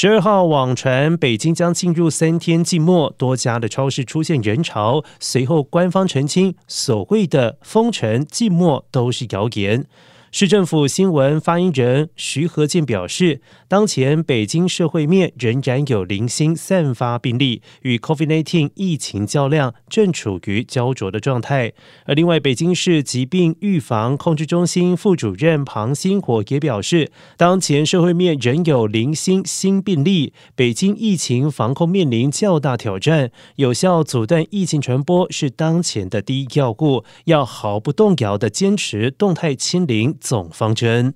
十二号网传北京将进入三天静默，多家的超市出现人潮。随后官方澄清，所谓的封城静默都是谣言。市政府新闻发言人徐和建表示，当前北京社会面仍然有零星散发病例，与 COVID-19 疫情较量正处于焦灼的状态。而另外，北京市疾病预防控制中心副主任庞星火也表示，当前社会面仍有零星新病例，北京疫情防控面临较大挑战，有效阻断疫情传播是当前的第一要务，要毫不动摇的坚持动态清零。总方针。